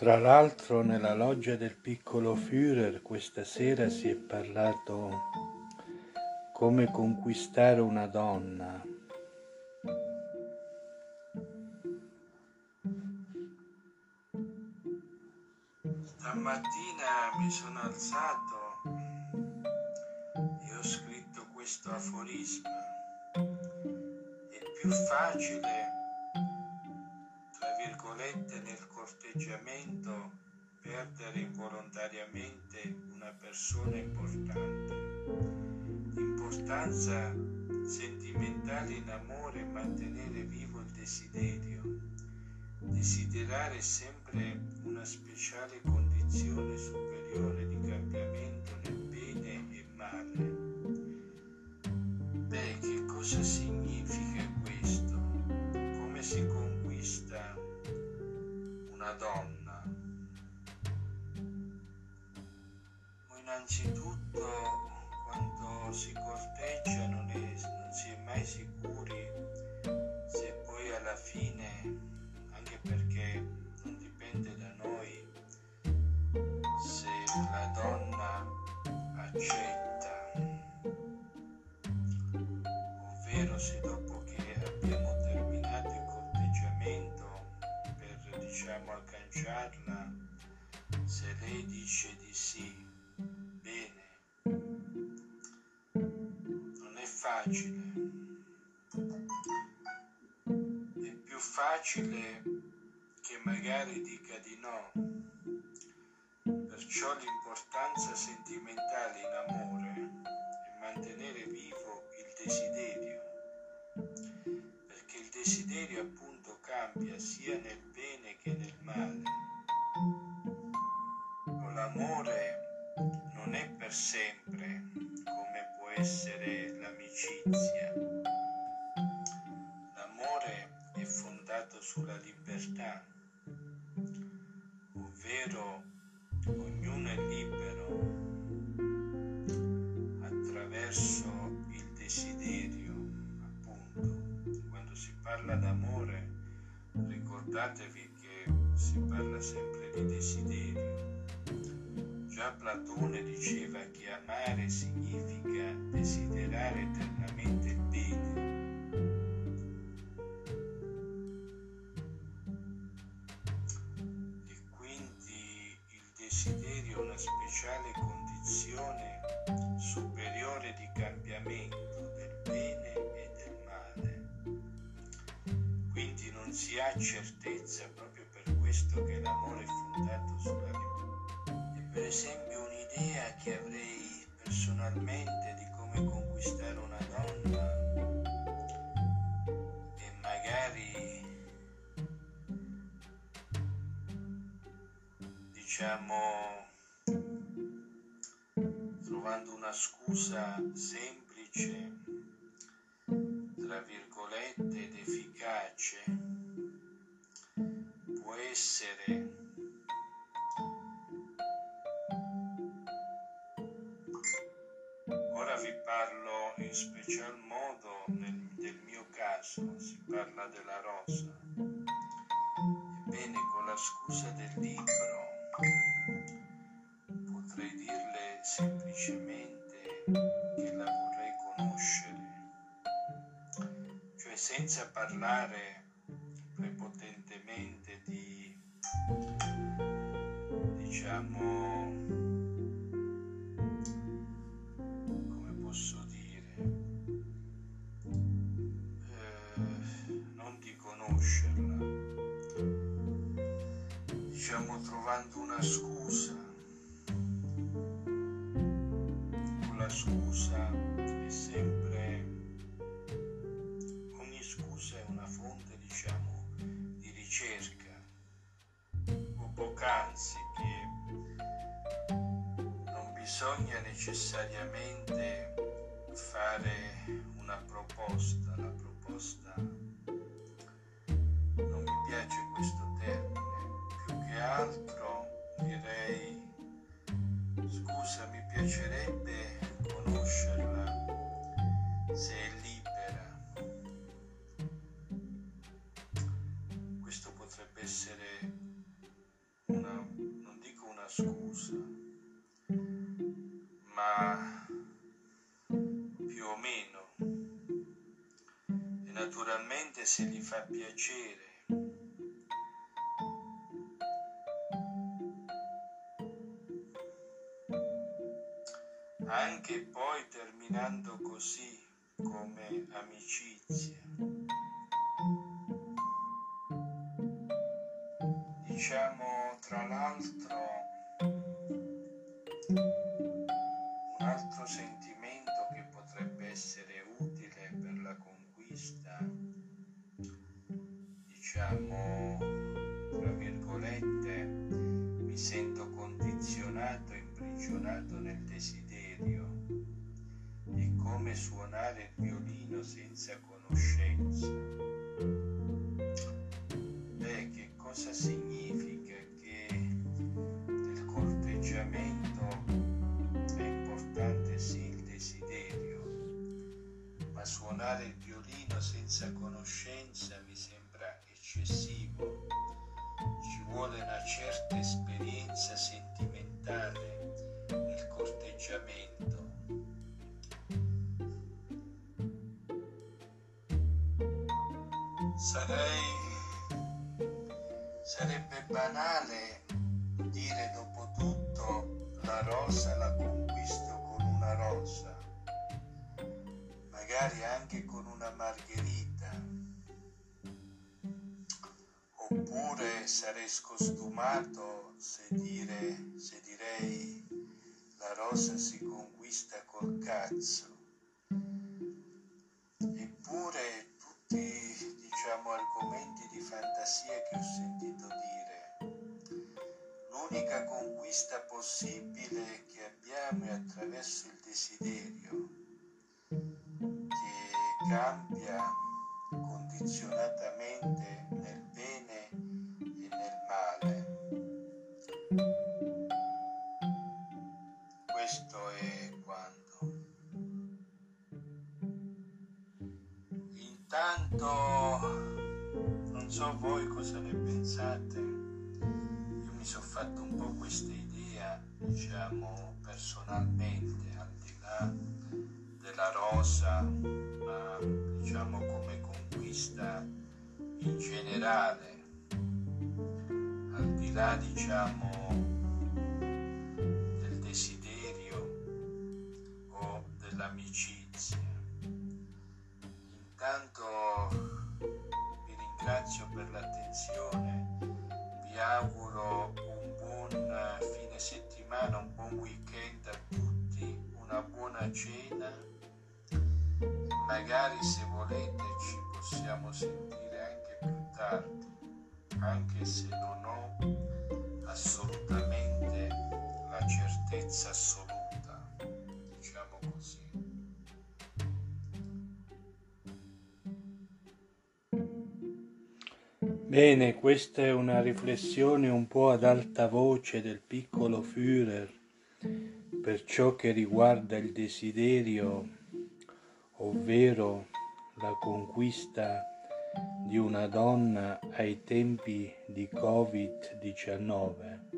Tra l'altro nella loggia del piccolo Führer questa sera si è parlato come conquistare una donna. Stamattina mi sono alzato e ho scritto questo aforisma. È più facile virgolette nel corteggiamento perdere involontariamente una persona importante. Importanza sentimentale in amore mantenere vivo il desiderio. Desiderare sempre una speciale condizione superiore di cambiamento nel bene e male. Beh, che cosa significa una donna. Innanzitutto quando si corteggia non, è, non si è mai sicuri se poi alla fine, anche perché non dipende da noi, se la donna accetta, ovvero se lei dice di sì. Bene. Non è facile. È più facile che magari dica di no. Perciò l'importanza sentimentale in amore è mantenere vivo il desiderio, perché il desiderio appunto cambia sia sempre come può essere l'amicizia. L'amore è fondato sulla libertà, ovvero ognuno è libero attraverso il desiderio, appunto. Quando si parla d'amore, ricordatevi si parla sempre di desiderio. Già Platone diceva che amare significa desiderare eternamente il bene. E quindi il desiderio è una speciale condizione superiore di cambiamento del bene e del male. Quindi non si ha certezza proprio questo che l'amore è fondato sulla libertà. Per esempio un'idea che avrei personalmente di come conquistare una donna e magari diciamo trovando una scusa semplice tra virgolette ed efficace può essere in special modo nel, del mio caso si parla della rosa. Ebbene con la scusa del libro potrei dirle semplicemente che la vorrei conoscere. Cioè senza parlare prepotentemente di, diciamo, scusa, con la scusa è sempre ogni scusa è una fonte diciamo ricerca. O poc'anzi che non bisogna necessariamente fare una proposta potrebbe essere una, non dico una scusa, ma più o meno. E naturalmente se gli fa piacere anche poi terminando così come amicizia Diciamo tra l'altro un altro sentimento che potrebbe essere utile per la conquista, diciamo tra virgolette, mi sento condizionato, imprigionato nel desiderio è come suonare il violino senza conoscenza. Beh, che cosa significa suonare il violino senza conoscenza mi sembra eccessivo. Ci vuole una certa esperienza sentimentale nel corteggiamento Sarei... sarebbe banale dire dopo tutto la rosa la conquisto con una rosa, magari anche con una margherita, oppure sarei scostumato se, dire, se direi la rosa si conquista col cazzo. Eppure tutti diciamo argomenti di fantasia che ho sentito dire. L'unica conquista possibile che abbiamo è attraverso il desiderio cambia condizionatamente nel bene e nel male. Questo è quando. Intanto non so voi cosa ne pensate, io mi sono fatto un po' questa idea, diciamo personalmente, al di là della rosa, ma diciamo come conquista in generale, al di là diciamo del desiderio o dell'amicizia. Intanto vi ringrazio per l'attenzione, vi auguro un buon fine settimana, un buon weekend a tutti, una buona cena. Magari se volete ci possiamo sentire anche più tardi, anche se non ho assolutamente la certezza assoluta, diciamo così. Bene, questa è una riflessione un po' ad alta voce del piccolo Führer per ciò che riguarda il desiderio, ovvero la conquista di una donna ai tempi di Covid-19.